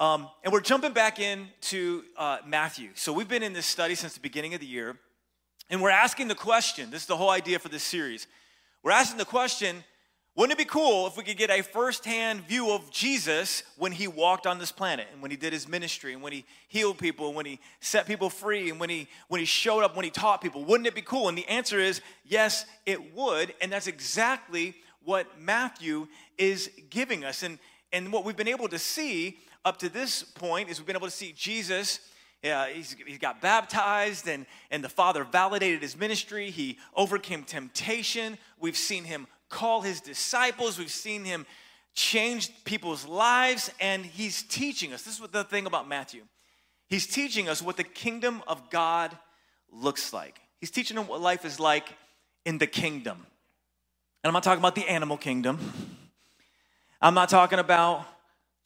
Um, and we're jumping back into uh, Matthew. So we've been in this study since the beginning of the year, and we're asking the question this is the whole idea for this series. We're asking the question wouldn't it be cool if we could get a firsthand view of Jesus when he walked on this planet and when he did his ministry and when he healed people and when he set people free and when he when he showed up when he taught people? Wouldn't it be cool? And the answer is yes, it would, and that's exactly what Matthew is giving us. And and what we've been able to see up to this point is we've been able to see Jesus yeah, he's, he got baptized and, and the Father validated his ministry. He overcame temptation. We've seen him call his disciples. We've seen him change people's lives, and he's teaching us. This is what the thing about Matthew. He's teaching us what the kingdom of God looks like. He's teaching them what life is like in the kingdom. And I'm not talking about the animal kingdom. I'm not talking about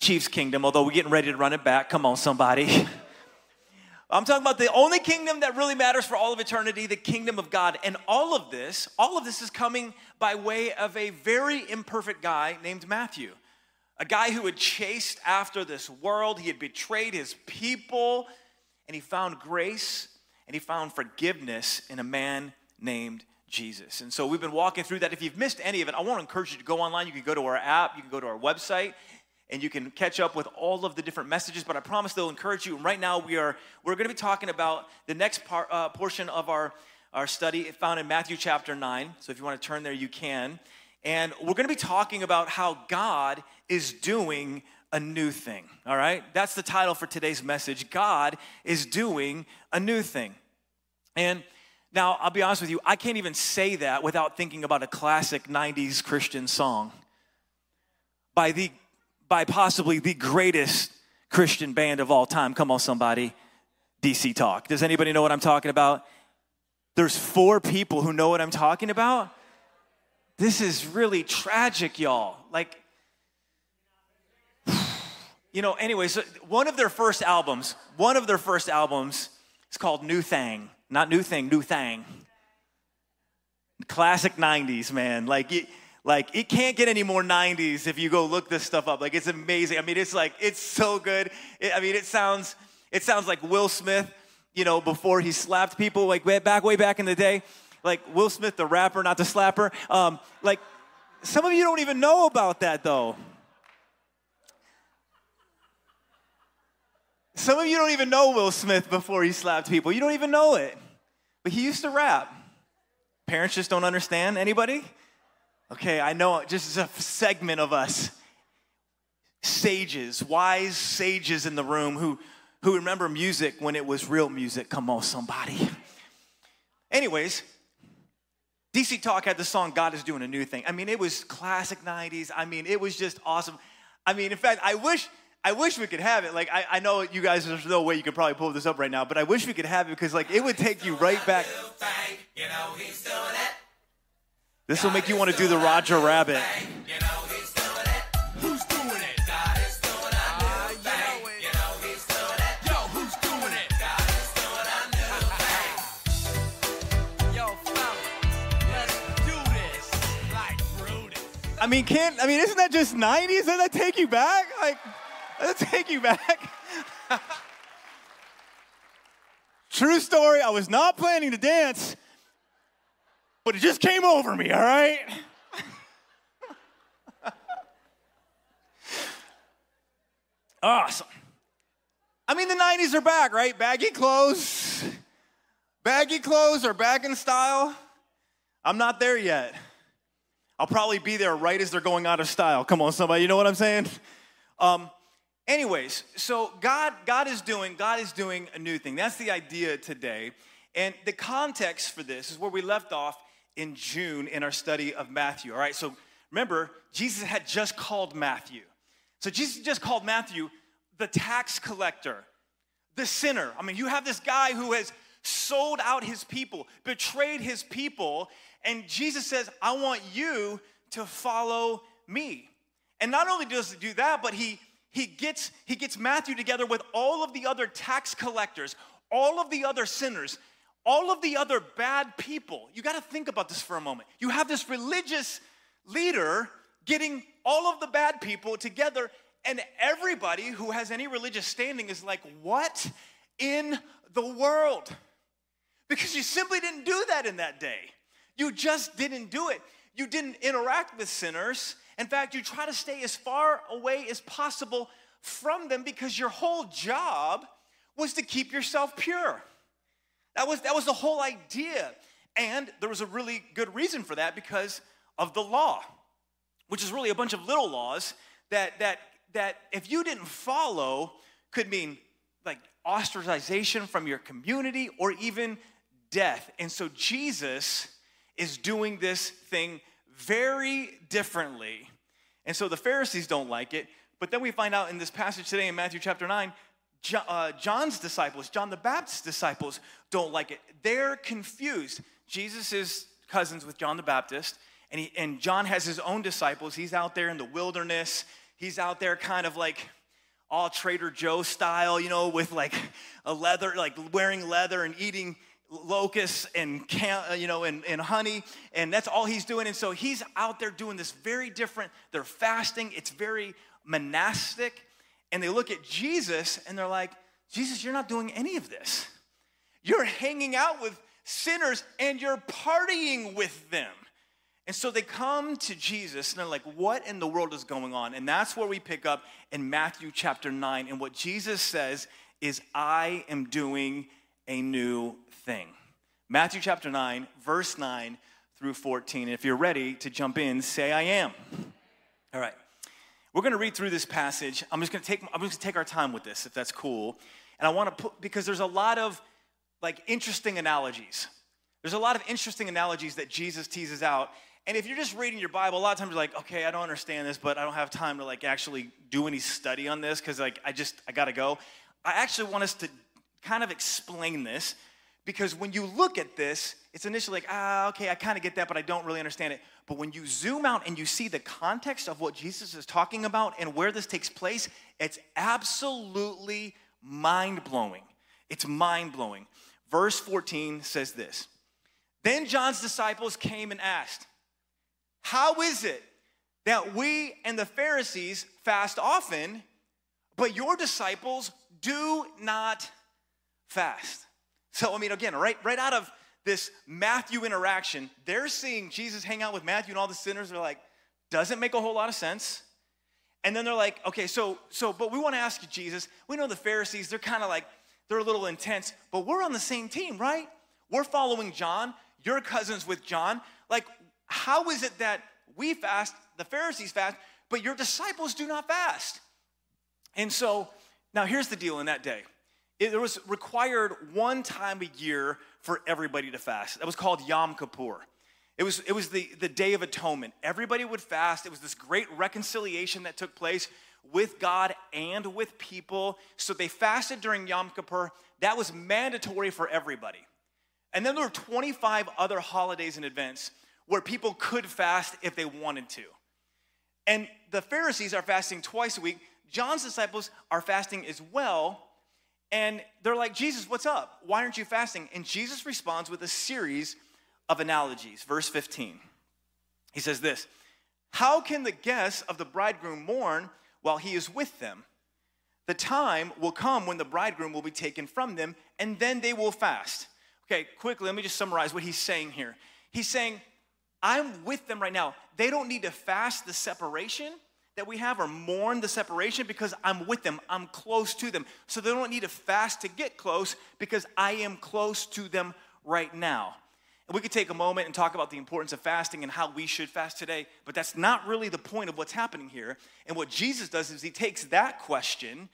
Chiefs kingdom, although we're getting ready to run it back. Come on, somebody. I'm talking about the only kingdom that really matters for all of eternity, the kingdom of God. And all of this, all of this is coming by way of a very imperfect guy named Matthew. A guy who had chased after this world, he had betrayed his people, and he found grace and he found forgiveness in a man named Jesus. And so we've been walking through that. If you've missed any of it, I want to encourage you to go online. You can go to our app, you can go to our website, and you can catch up with all of the different messages but i promise they'll encourage you. And right now we are we're going to be talking about the next part, uh, portion of our our study found in matthew chapter 9 so if you want to turn there you can. And we're going to be talking about how god is doing a new thing all right? That's the title for today's message god is doing a new thing. And now i'll be honest with you i can't even say that without thinking about a classic 90s christian song. By the by possibly the greatest Christian band of all time. Come on, somebody. DC Talk. Does anybody know what I'm talking about? There's four people who know what I'm talking about. This is really tragic, y'all. Like, you know, anyways, one of their first albums, one of their first albums is called New Thang. Not New Thing, New Thang. Classic 90s, man. Like, like it can't get any more 90s if you go look this stuff up. Like it's amazing. I mean, it's like it's so good. It, I mean, it sounds it sounds like Will Smith, you know, before he slapped people, like way back way back in the day. Like Will Smith, the rapper, not the slapper. Um, like some of you don't even know about that though. Some of you don't even know Will Smith before he slapped people. You don't even know it. But he used to rap. Parents just don't understand. Anybody? Okay, I know just a segment of us, sages, wise sages in the room who, who remember music when it was real music. Come on, somebody. Anyways, DC Talk had the song God is Doing a New Thing. I mean, it was classic 90s. I mean, it was just awesome. I mean, in fact, I wish I wish we could have it. Like, I, I know you guys, there's no way you could probably pull this up right now, but I wish we could have it because, like, it would take you right back. This will make you want to do the Roger Rabbit. I mean, can't I mean, isn't that just 90s? Doesn't that take you back? Like, does that take you back? True story, I was not planning to dance but it just came over me, all right? awesome. I mean, the 90s are back, right? Baggy clothes. Baggy clothes are back in style. I'm not there yet. I'll probably be there right as they're going out of style. Come on, somebody, you know what I'm saying? Um, anyways, so God, God is doing, God is doing a new thing. That's the idea today. And the context for this is where we left off in June in our study of Matthew. All right, so remember, Jesus had just called Matthew. So Jesus just called Matthew the tax collector, the sinner. I mean, you have this guy who has sold out his people, betrayed his people, and Jesus says, I want you to follow me. And not only does he do that, but he he gets he gets Matthew together with all of the other tax collectors, all of the other sinners, all of the other bad people, you got to think about this for a moment. You have this religious leader getting all of the bad people together And everybody who has any religious standing is like, what in the world? Because you simply didn't do that in that day. You just didn't do it. You didn't interact with sinners. In fact, you try to stay as far away as possible from them because your whole job was to keep yourself pure. That was, that was the whole idea. And there was a really good reason for that because of the law, which is really a bunch of little laws that, that, that if you didn't follow, could mean like ostracization from your community or even death. And so Jesus is doing this thing very differently. And so the Pharisees don't like it. But then we find out in this passage today in Matthew chapter 9, uh, John's disciples, John the Baptist's disciples, don't like it. They're confused. Jesus is cousins with John the Baptist, and, he, and John has his own disciples. He's out there in the wilderness. He's out there kind of like all Trader Joe style, you know, with like a leather, like wearing leather and eating locusts and uh, you know and, and honey and that's all he's doing and so he's out there doing this very different they're fasting it's very monastic and they look at jesus and they're like jesus you're not doing any of this you're hanging out with sinners and you're partying with them and so they come to jesus and they're like what in the world is going on and that's where we pick up in matthew chapter 9 and what jesus says is i am doing a new thing. Matthew chapter 9, verse 9 through 14. And if you're ready to jump in, say, I am. All right. We're going to read through this passage. I'm just going to take I'm just going to take our time with this if that's cool. And I want to put because there's a lot of like interesting analogies. There's a lot of interesting analogies that Jesus teases out. And if you're just reading your Bible, a lot of times you're like, okay, I don't understand this, but I don't have time to like actually do any study on this because like I just I gotta go. I actually want us to kind of explain this because when you look at this, it's initially like, ah, okay, I kind of get that, but I don't really understand it. But when you zoom out and you see the context of what Jesus is talking about and where this takes place, it's absolutely mind blowing. It's mind blowing. Verse 14 says this Then John's disciples came and asked, How is it that we and the Pharisees fast often, but your disciples do not fast. So, I mean, again, right, right out of this Matthew interaction, they're seeing Jesus hang out with Matthew and all the sinners. They're like, doesn't make a whole lot of sense. And then they're like, okay, so, so, but we want to ask you, Jesus. We know the Pharisees, they're kind of like, they're a little intense, but we're on the same team, right? We're following John. You're cousins with John. Like, how is it that we fast, the Pharisees fast, but your disciples do not fast? And so, now here's the deal in that day it was required one time a year for everybody to fast. That was called Yom Kippur. It was, it was the, the Day of Atonement. Everybody would fast. It was this great reconciliation that took place with God and with people. So they fasted during Yom Kippur. That was mandatory for everybody. And then there were 25 other holidays and events where people could fast if they wanted to. And the Pharisees are fasting twice a week. John's disciples are fasting as well and they're like, Jesus, what's up? Why aren't you fasting? And Jesus responds with a series of analogies. Verse 15. He says this How can the guests of the bridegroom mourn while he is with them? The time will come when the bridegroom will be taken from them, and then they will fast. Okay, quickly, let me just summarize what he's saying here. He's saying, I'm with them right now. They don't need to fast the separation that we have or mourn the separation because I'm with them, I'm close to them. So they don't need to fast to get close because I am close to them right now. And we could take a moment and talk about the importance of fasting and how we should fast today, but that's not really the point of what's happening here. And what Jesus does is he takes that question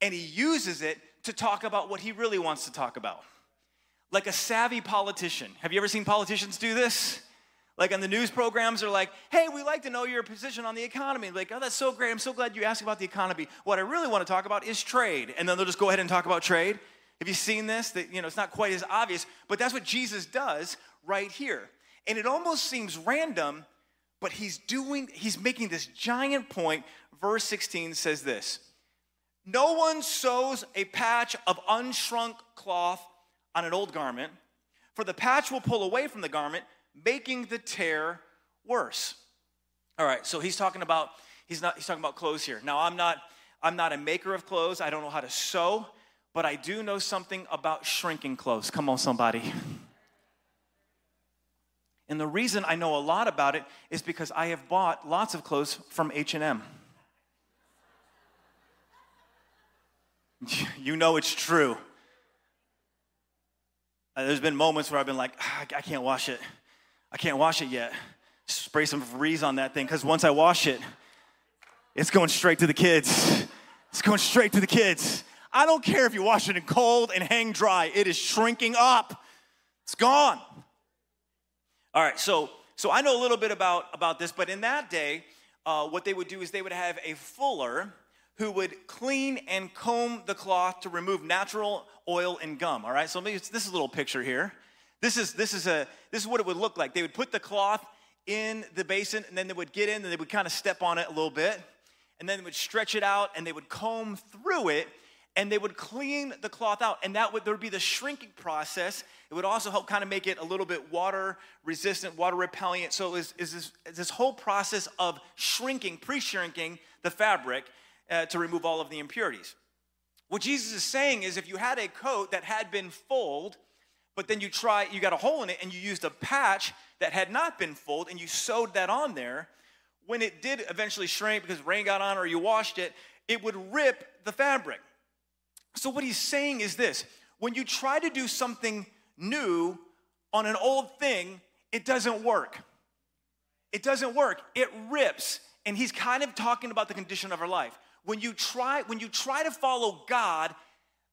and he uses it to talk about what he really wants to talk about. Like a savvy politician. Have you ever seen politicians do this? Like on the news programs, they're like, hey, we like to know your position on the economy. Like, oh, that's so great. I'm so glad you asked about the economy. What I really want to talk about is trade. And then they'll just go ahead and talk about trade. Have you seen this? That, you know, it's not quite as obvious, but that's what Jesus does right here. And it almost seems random, but he's doing, he's making this giant point. Verse 16 says this No one sews a patch of unshrunk cloth on an old garment, for the patch will pull away from the garment making the tear worse. All right, so he's talking about he's not he's talking about clothes here. Now I'm not I'm not a maker of clothes. I don't know how to sew, but I do know something about shrinking clothes. Come on, somebody. And the reason I know a lot about it is because I have bought lots of clothes from H&M. You know it's true. Uh, there's been moments where I've been like, ah, I can't wash it. I can't wash it yet. Spray some Febreze on that thing because once I wash it, it's going straight to the kids. It's going straight to the kids. I don't care if you wash it in cold and hang dry, it is shrinking up. It's gone. All right, so so I know a little bit about about this, but in that day, uh, what they would do is they would have a fuller who would clean and comb the cloth to remove natural oil and gum. All right, so maybe this is a little picture here. This is this is a this is what it would look like. They would put the cloth in the basin, and then they would get in, and they would kind of step on it a little bit, and then they would stretch it out, and they would comb through it and they would clean the cloth out and that would there would be the shrinking process. It would also help kind of make it a little bit water resistant water repellent. So is this, this whole process of shrinking pre-shrinking the fabric uh, to remove all of the impurities. What jesus is saying is if you had a coat that had been fulled but then you try you got a hole in it and you used a patch that had not been fulled and you sewed that on there when it did eventually shrink because rain got on or you washed it it would rip the fabric so, what he's saying is this when you try to do something new on an old thing, it doesn't work. It doesn't work. It rips. And he's kind of talking about the condition of our life. When you try, when you try to follow God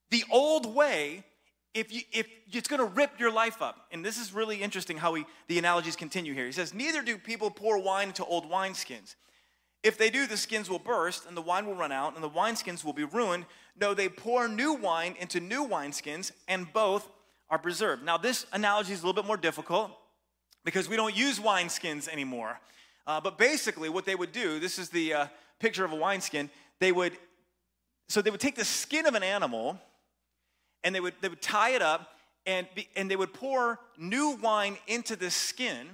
the old way, if you if it's going to rip your life up. And this is really interesting how he, the analogies continue here. He says, Neither do people pour wine into old wineskins. If they do, the skins will burst, and the wine will run out, and the wineskins will be ruined. No, they pour new wine into new wineskins, and both are preserved. Now, this analogy is a little bit more difficult because we don't use wineskins anymore. Uh, but basically, what they would do this is the uh, picture of a wineskin. They would, so they would take the skin of an animal and they would, they would tie it up and, be, and they would pour new wine into the skin.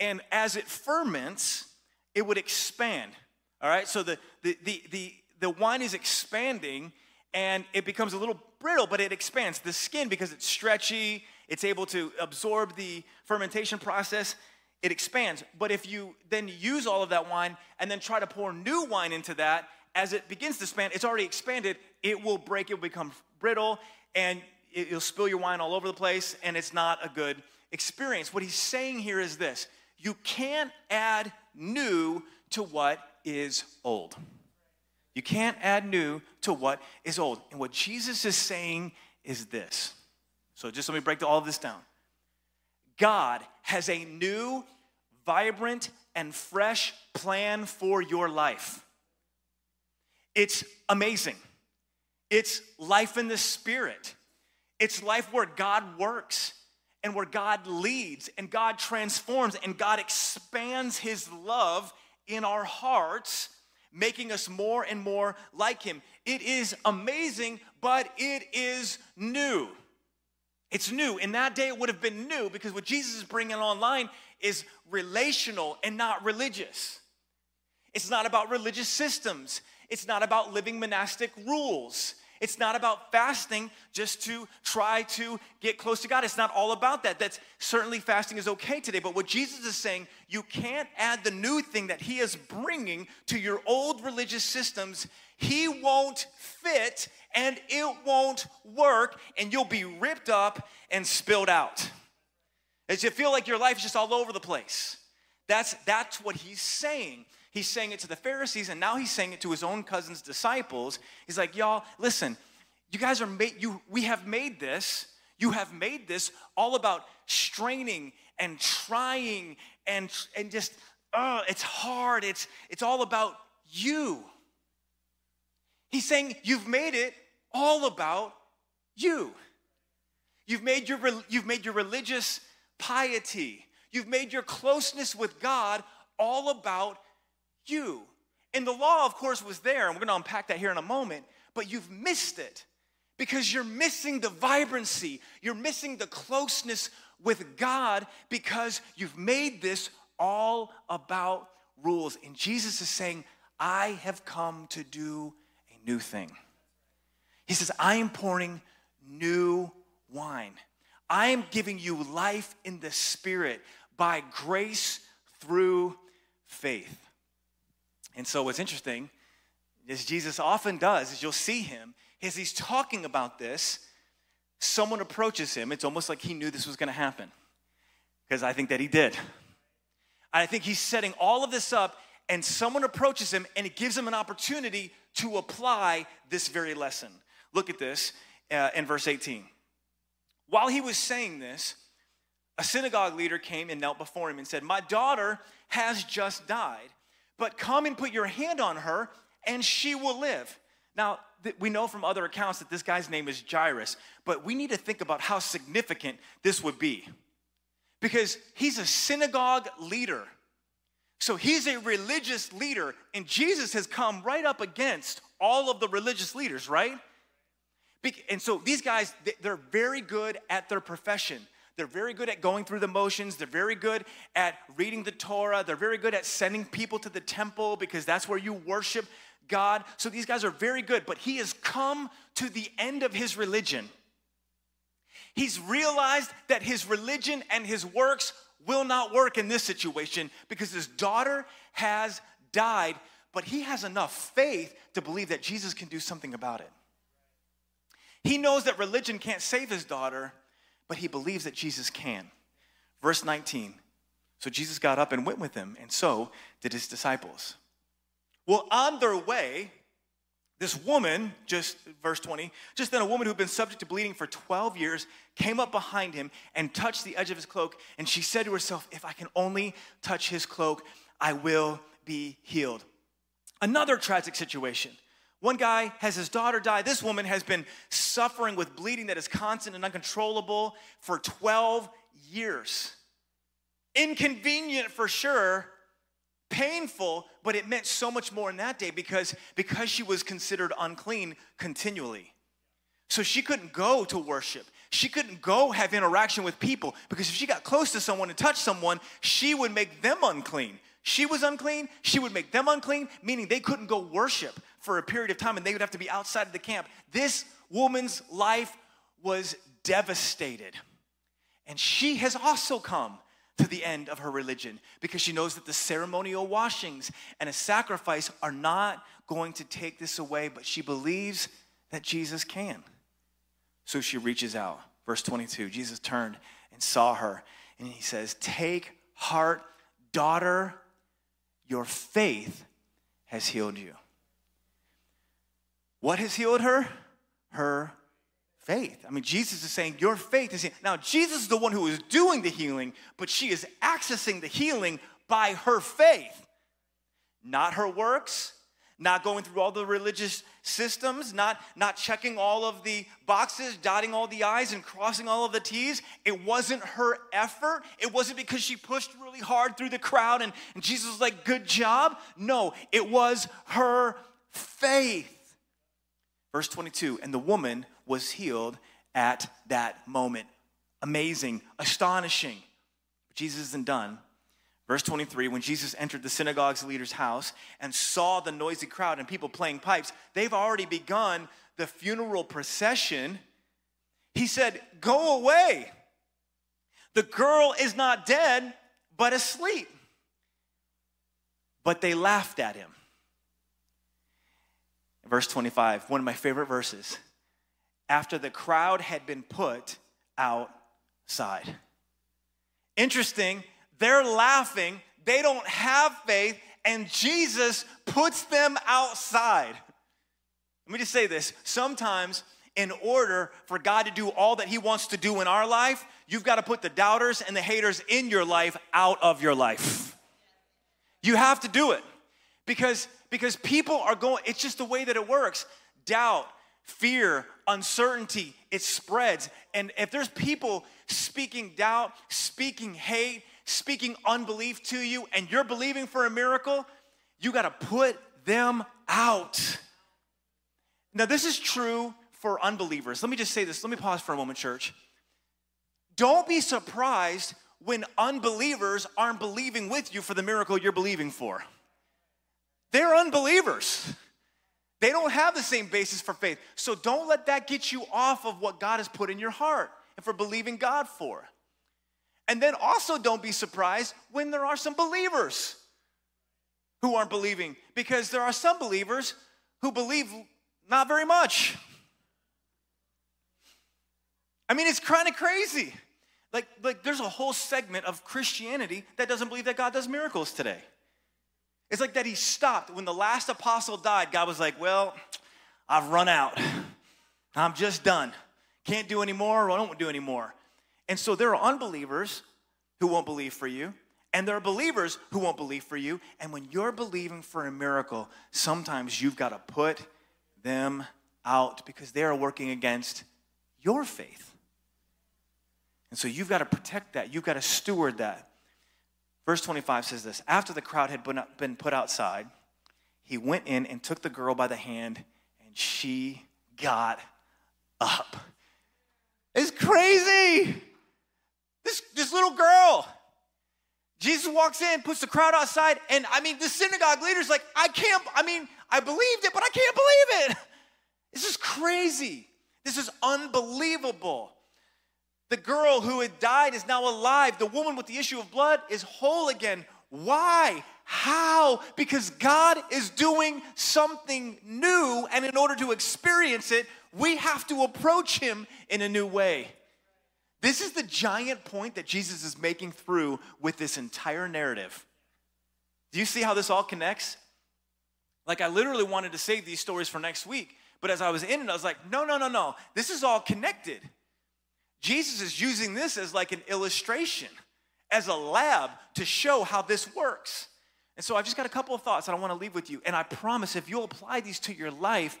And as it ferments, it would expand. All right, so the, the, the, the, the wine is expanding and it becomes a little brittle, but it expands. The skin, because it's stretchy, it's able to absorb the fermentation process, it expands. But if you then use all of that wine and then try to pour new wine into that, as it begins to expand, it's already expanded, it will break, it will become brittle, and you'll spill your wine all over the place, and it's not a good experience. What he's saying here is this you can't add new to what is old. You can't add new to what is old. And what Jesus is saying is this. So just let me break all of this down. God has a new, vibrant, and fresh plan for your life. It's amazing. It's life in the spirit. It's life where God works and where God leads and God transforms and God expands his love in our hearts, making us more and more like him. It is amazing, but it is new. It's new. In that day, it would have been new because what Jesus is bringing online is relational and not religious. It's not about religious systems. It's not about living monastic rules. It's not about fasting just to try to get close to God. It's not all about that. That's certainly fasting is okay today. But what Jesus is saying, you can't add the new thing that He is bringing to your old religious systems. He won't fit and it won't work, and you'll be ripped up and spilled out. As you feel like your life is just all over the place. That's, that's what He's saying. He's saying it to the Pharisees, and now he's saying it to his own cousin's disciples. He's like, y'all, listen, you guys are made, you, we have made this, you have made this all about straining and trying and, and just, oh, it's hard. It's, it's all about you. He's saying you've made it all about you. You've made your, you've made your religious piety. You've made your closeness with God all about you. And the law, of course, was there, and we're to unpack that here in a moment, but you've missed it because you're missing the vibrancy, you're missing the closeness with God because you've made this all about rules. And Jesus is saying, I have come to do a new thing. He says, I am pouring new wine. I am giving you life in the Spirit by grace through faith. And so, what's interesting as Jesus often does, is you'll see him, as he's talking about this, someone approaches him. It's almost like he knew this was going to happen, because I think that he did. I think he's setting all of this up, and someone approaches him, and it gives him an opportunity to apply this very lesson. Look at this uh, in verse 18. While he was saying this, a synagogue leader came and knelt before him and said, My daughter has just died, but come and put your hand on her, and she will live. Now, we know from other accounts that this guy's name is Jairus, but we need to think about how significant this would be. Because he's a synagogue leader. So he's a religious leader, and Jesus has come right up against all of the religious leaders, right? And so these guys, they're very good at their profession. They're very good at going through the motions. They're very good at reading the Torah. They're very good at sending people to the temple because that's where you worship God. So these guys are very good, but he has come to the end of his religion. He's realized that his religion and his works will not work in this situation because his daughter has died, but he has enough faith to believe that Jesus can do something about it. He knows that religion can't save his daughter, but he believes that Jesus can. Verse 19. So Jesus got up and went with them, and so did his disciples. Well, on their way, this woman, just verse 20, just then a woman who'd been subject to bleeding for 12 years came up behind him and touched the edge of his cloak. And she said to herself, If I can only touch his cloak, I will be healed. Another tragic situation. One guy has his daughter die. This woman has been suffering with bleeding that is constant and uncontrollable for 12 years. Inconvenient for sure, painful, but it meant so much more in that day because, because she was considered unclean continually. So she couldn't go to worship. She couldn't go have interaction with people because if she got close to someone and touched someone, she would make them unclean. She was unclean, she would make them unclean, meaning they couldn't go worship for a period of time and they would have to be outside of the camp. This woman's life was devastated. And she has also come to the end of her religion because she knows that the ceremonial washings and a sacrifice are not going to take this away, but she believes that Jesus can. So she reaches out. Verse 22 Jesus turned and saw her, and he says, Take heart, daughter, your faith has healed you. What has healed her? Her faith. I mean, Jesus is saying, Your faith is. Now, Jesus is the one who is doing the healing, but she is accessing the healing by her faith, not her works, not going through all the religious systems, not, not checking all of the boxes, dotting all the I's, and crossing all of the T's. It wasn't her effort. It wasn't because she pushed really hard through the crowd and, and Jesus was like, Good job. No, it was her faith. Verse 22 And the woman was healed at that moment. Amazing, astonishing. Jesus isn't done. Verse 23 When Jesus entered the synagogue's leader's house and saw the noisy crowd and people playing pipes, they've already begun the funeral procession. He said, Go away. The girl is not dead, but asleep. But they laughed at him. Verse 25, one of my favorite verses. After the crowd had been put outside. Interesting, they're laughing, they don't have faith, and Jesus puts them outside. Let me just say this sometimes, in order for God to do all that He wants to do in our life, you've got to put the doubters and the haters in your life out of your life. You have to do it because because people are going it's just the way that it works doubt fear uncertainty it spreads and if there's people speaking doubt speaking hate speaking unbelief to you and you're believing for a miracle you got to put them out now this is true for unbelievers let me just say this let me pause for a moment church don't be surprised when unbelievers aren't believing with you for the miracle you're believing for they're unbelievers. They don't have the same basis for faith. So don't let that get you off of what God has put in your heart and for believing God for. And then also don't be surprised when there are some believers who aren't believing, because there are some believers who believe not very much. I mean, it's kind of crazy. Like, like there's a whole segment of Christianity that doesn't believe that God does miracles today. It's like that he stopped when the last apostle died. God was like, Well, I've run out. I'm just done. Can't do anymore, or I don't do anymore. And so there are unbelievers who won't believe for you, and there are believers who won't believe for you. And when you're believing for a miracle, sometimes you've got to put them out because they are working against your faith. And so you've got to protect that, you've got to steward that. Verse 25 says this After the crowd had been put outside, he went in and took the girl by the hand, and she got up. It's crazy. Little girl. Jesus walks in, puts the crowd outside, and I mean, the synagogue leader's like, I can't, I mean, I believed it, but I can't believe it. This is crazy. This is unbelievable. The girl who had died is now alive. The woman with the issue of blood is whole again. Why? How? Because God is doing something new, and in order to experience it, we have to approach Him in a new way. This is the giant point that Jesus is making through with this entire narrative. Do you see how this all connects? Like, I literally wanted to save these stories for next week, but as I was in it, I was like, no, no, no, no. This is all connected. Jesus is using this as like an illustration, as a lab to show how this works. And so I've just got a couple of thoughts that I want to leave with you. And I promise if you'll apply these to your life,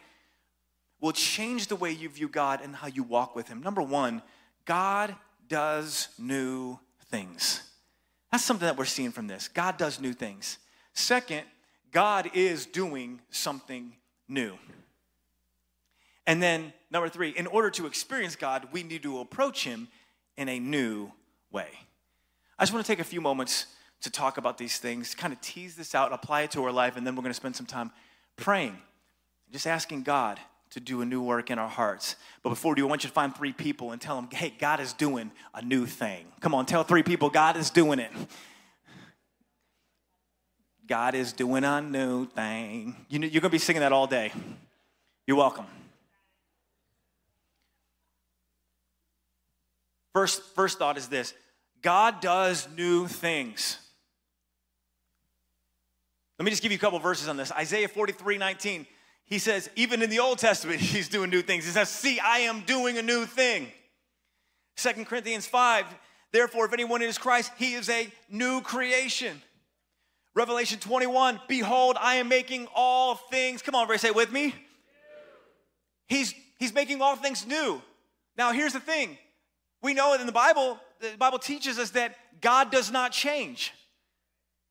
will change the way you view God and how you walk with Him. Number one, God does new things. That's something that we're seeing from this. God does new things. Second, God is doing something new. And then, number three, in order to experience God, we need to approach Him in a new way. I just want to take a few moments to talk about these things, kind of tease this out, apply it to our life, and then we're going to spend some time praying, just asking God to do a new work in our hearts. But before we do, I want you to find three people and tell them, hey, God is doing a new thing. Come on, tell three people, God is doing it. God is doing a new thing. You are going to be singing that all day. You're welcome. First, first thought is this God does new things. Let me just give you a couple verses on this. Isaiah 43 19. He says, even in the Old Testament, he's doing new things. He says, See, I am doing a new thing. Second Corinthians 5, therefore, if anyone is Christ, he is a new creation. Revelation 21, behold, I am making all things. Come on, everybody, say it with me. He's, he's making all things new. Now, here's the thing we know in the Bible, the Bible teaches us that God does not change.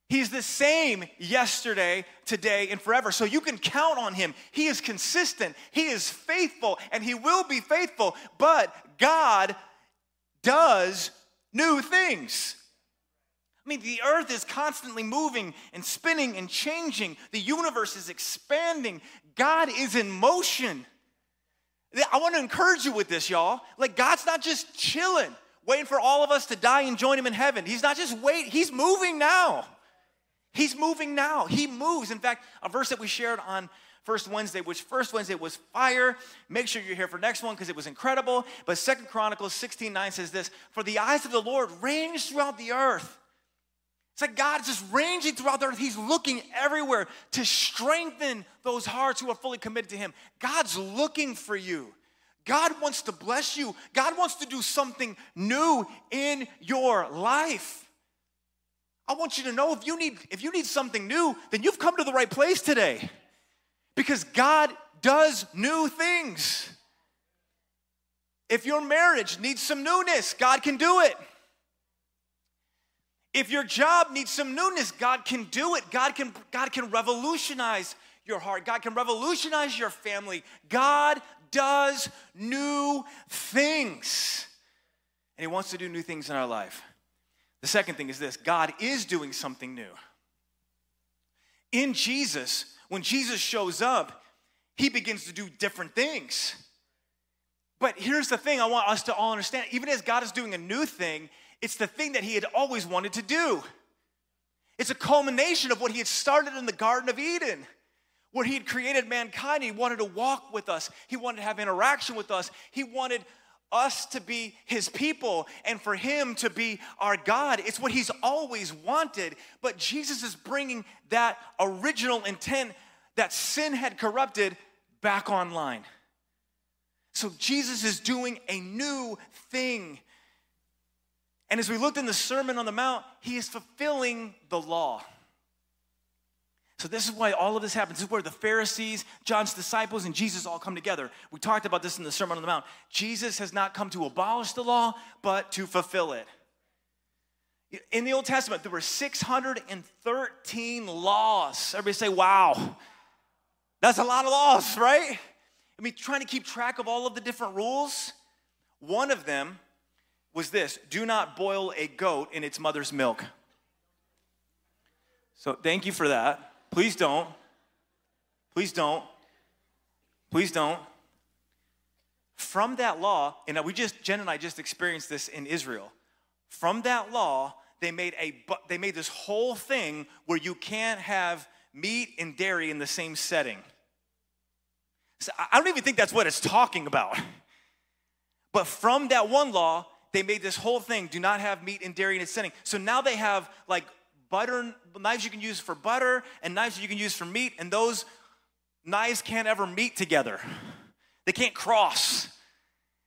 He's the same yesterday, today, and forever. So you can count on him. He is consistent, he is faithful, and he will be faithful. But God does new things. I mean, the earth is constantly moving and spinning and changing, the universe is expanding. God is in motion. I want to encourage you with this, y'all. Like, God's not just chilling, waiting for all of us to die and join him in heaven. He's not just waiting, he's moving now. He's moving now. He moves. In fact, a verse that we shared on first Wednesday, which first Wednesday was fire. Make sure you're here for next one because it was incredible. But Second Chronicles 16 9 says this For the eyes of the Lord range throughout the earth. It's like God is just ranging throughout the earth. He's looking everywhere to strengthen those hearts who are fully committed to Him. God's looking for you. God wants to bless you. God wants to do something new in your life. I want you to know if you need if you need something new, then you've come to the right place today. Because God does new things. If your marriage needs some newness, God can do it. If your job needs some newness, God can do it. God can God can revolutionize your heart. God can revolutionize your family. God does new things. And he wants to do new things in our life. The second thing is this God is doing something new. In Jesus, when Jesus shows up, he begins to do different things. But here's the thing I want us to all understand even as God is doing a new thing, it's the thing that he had always wanted to do. It's a culmination of what he had started in the Garden of Eden, where he had created mankind. He wanted to walk with us, he wanted to have interaction with us, he wanted us to be his people and for him to be our God. It's what he's always wanted. But Jesus is bringing that original intent that sin had corrupted back online. So Jesus is doing a new thing. And as we looked in the Sermon on the Mount, he is fulfilling the law. So, this is why all of this happens. This is where the Pharisees, John's disciples, and Jesus all come together. We talked about this in the Sermon on the Mount. Jesus has not come to abolish the law, but to fulfill it. In the Old Testament, there were 613 laws. Everybody say, wow. That's a lot of laws, right? I mean, trying to keep track of all of the different rules. One of them was this do not boil a goat in its mother's milk. So, thank you for that. Please don't. Please don't. Please don't. From that law, and we just, Jen and I just experienced this in Israel. From that law, they made a they made this whole thing where you can't have meat and dairy in the same setting. So I don't even think that's what it's talking about. But from that one law, they made this whole thing do not have meat and dairy in its setting. So now they have like butter knives you can use for butter and knives you can use for meat, and those knives can't ever meet together. They can't cross.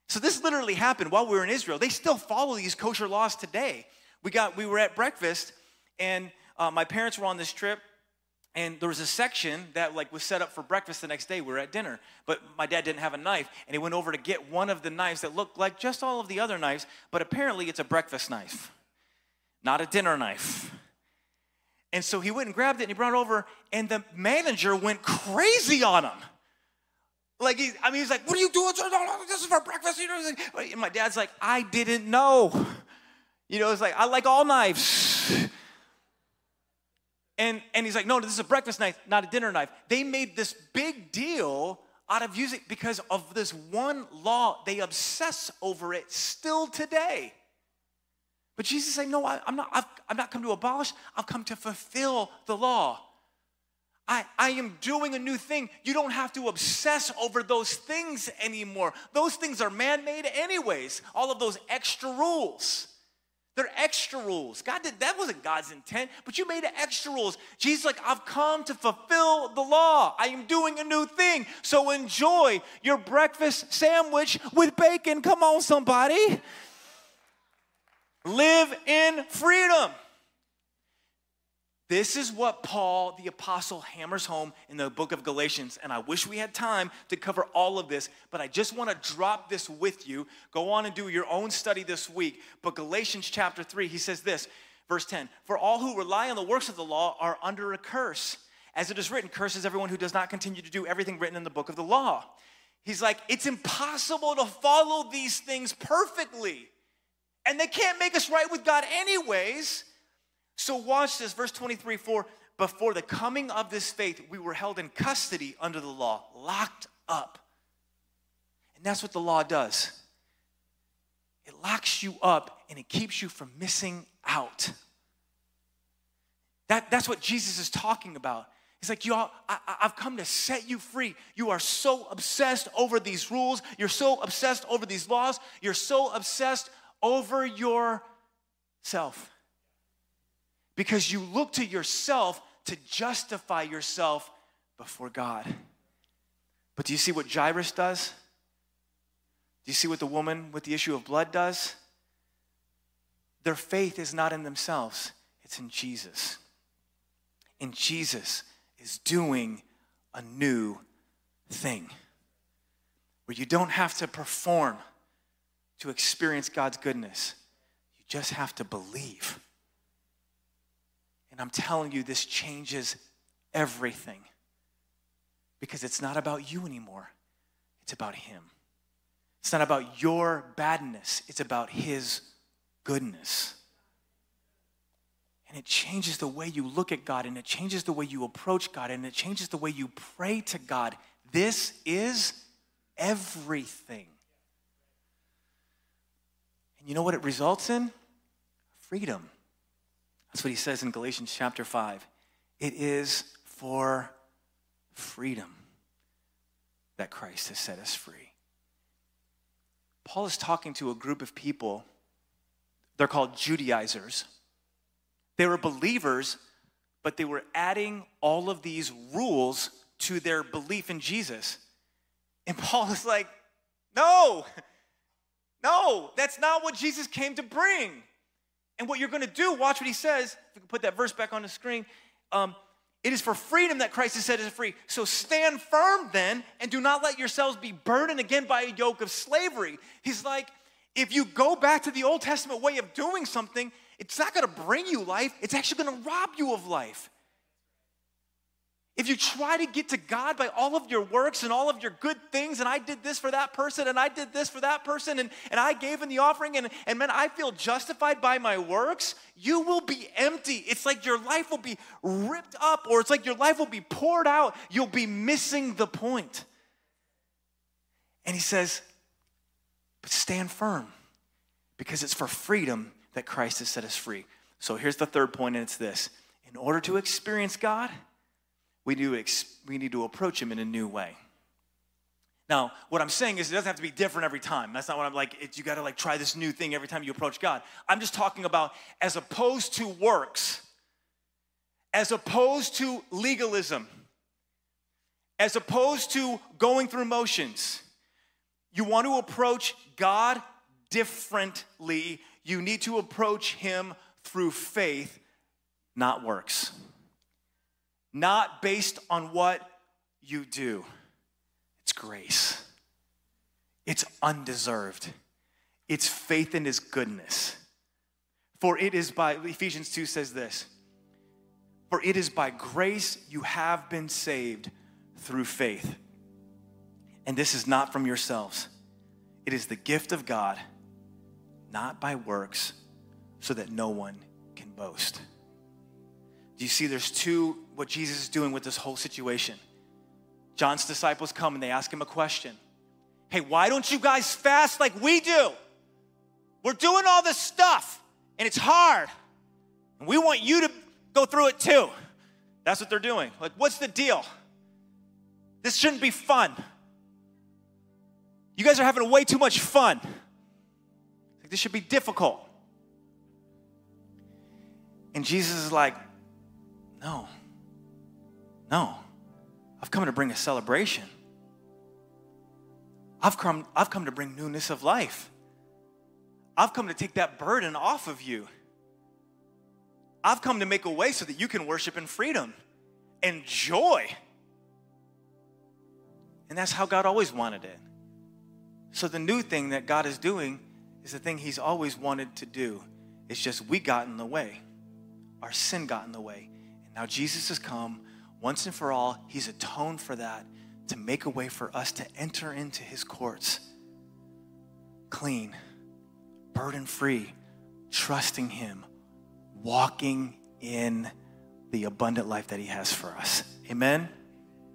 So this literally happened while we were in Israel. They still follow these kosher laws today. We got we were at breakfast, and uh, my parents were on this trip and there was a section that like was set up for breakfast the next day we were at dinner but my dad didn't have a knife and he went over to get one of the knives that looked like just all of the other knives but apparently it's a breakfast knife not a dinner knife and so he went and grabbed it and he brought it over and the manager went crazy on him like he, I mean, he's like, "What are you doing? This is for breakfast." You know, and my dad's like, "I didn't know." You know, it's like I like all knives. And, and he's like, no, this is a breakfast knife, not a dinner knife. They made this big deal out of using because of this one law. They obsess over it still today. But Jesus said, no, I, am not, I've, I'm not come to abolish, I've come to fulfill the law. I, I am doing a new thing. You don't have to obsess over those things anymore. Those things are man made, anyways, all of those extra rules. They're extra rules. God did that wasn't God's intent, but you made extra rules. Jesus like, I've come to fulfill the law. I am doing a new thing. So enjoy your breakfast sandwich with bacon. Come on, somebody. Live in freedom. This is what Paul the Apostle hammers home in the book of Galatians. And I wish we had time to cover all of this, but I just want to drop this with you. Go on and do your own study this week. But Galatians chapter 3, he says this, verse 10 For all who rely on the works of the law are under a curse. As it is written, curses everyone who does not continue to do everything written in the book of the law. He's like, it's impossible to follow these things perfectly. And they can't make us right with God, anyways. So, watch this, verse 23 4. Before the coming of this faith, we were held in custody under the law, locked up. And that's what the law does it locks you up and it keeps you from missing out. That, that's what Jesus is talking about. He's like, y'all, I, have come to set you free. You are so obsessed over these rules. You're so obsessed over these laws. You're so obsessed over yourself because you look to yourself to justify yourself before God. But do you see what Jairus does? Do you see what the woman with the issue of blood does? Their faith is not in themselves, it's in Jesus. And Jesus is doing a new thing where you don't have to perform to experience God's goodness, you just have to believe. And I'm telling you, this changes everything because it's not about you anymore, it's about Him. It's not about your badness, it's about His goodness. And it changes the way you look at God, and it changes the way you approach God, and it changes the way you pray to God. This is everything. And you know what it results in? Freedom. That's what he says in Galatians chapter 5. It is for freedom that Christ has set us free. Paul is talking to a group of people. They're called Judaizers. They were believers, but they were adding all of these rules to their belief in Jesus. And Paul is like, no, no, that's not what Jesus came to bring. And what you're going to do, watch what he says. If we can put that verse back on the screen. Um, it is for freedom that Christ has set us free. So stand firm then, and do not let yourselves be burdened again by a yoke of slavery. He's like, if you go back to the Old Testament way of doing something, it's not going to bring you life, it's actually going to rob you of life. If you try to get to God by all of your works and all of your good things, and I did this for that person, and I did this for that person, and, and I gave in the offering, and, and man, I feel justified by my works, you will be empty. It's like your life will be ripped up, or it's like your life will be poured out. You'll be missing the point. And he says, but stand firm, because it's for freedom that Christ has set us free. So here's the third point, and it's this in order to experience God, we need, to, we need to approach him in a new way. Now, what I'm saying is it doesn't have to be different every time. That's not what I'm like, it, you gotta like try this new thing every time you approach God. I'm just talking about as opposed to works, as opposed to legalism, as opposed to going through motions. You want to approach God differently. You need to approach Him through faith, not works not based on what you do. It's grace, it's undeserved, it's faith in His goodness. For it is by, Ephesians 2 says this, for it is by grace you have been saved through faith. And this is not from yourselves, it is the gift of God, not by works, so that no one can boast. Do you see there's two, what Jesus is doing with this whole situation? John's disciples come and they ask him a question Hey, why don't you guys fast like we do? We're doing all this stuff and it's hard. And we want you to go through it too. That's what they're doing. Like, what's the deal? This shouldn't be fun. You guys are having way too much fun. Like, this should be difficult. And Jesus is like, no. No. I've come to bring a celebration. I've come, I've come to bring newness of life. I've come to take that burden off of you. I've come to make a way so that you can worship in freedom and joy. And that's how God always wanted it. So the new thing that God is doing is the thing He's always wanted to do. It's just we got in the way. Our sin got in the way. And now, Jesus has come once and for all. He's atoned for that to make a way for us to enter into his courts clean, burden free, trusting him, walking in the abundant life that he has for us. Amen.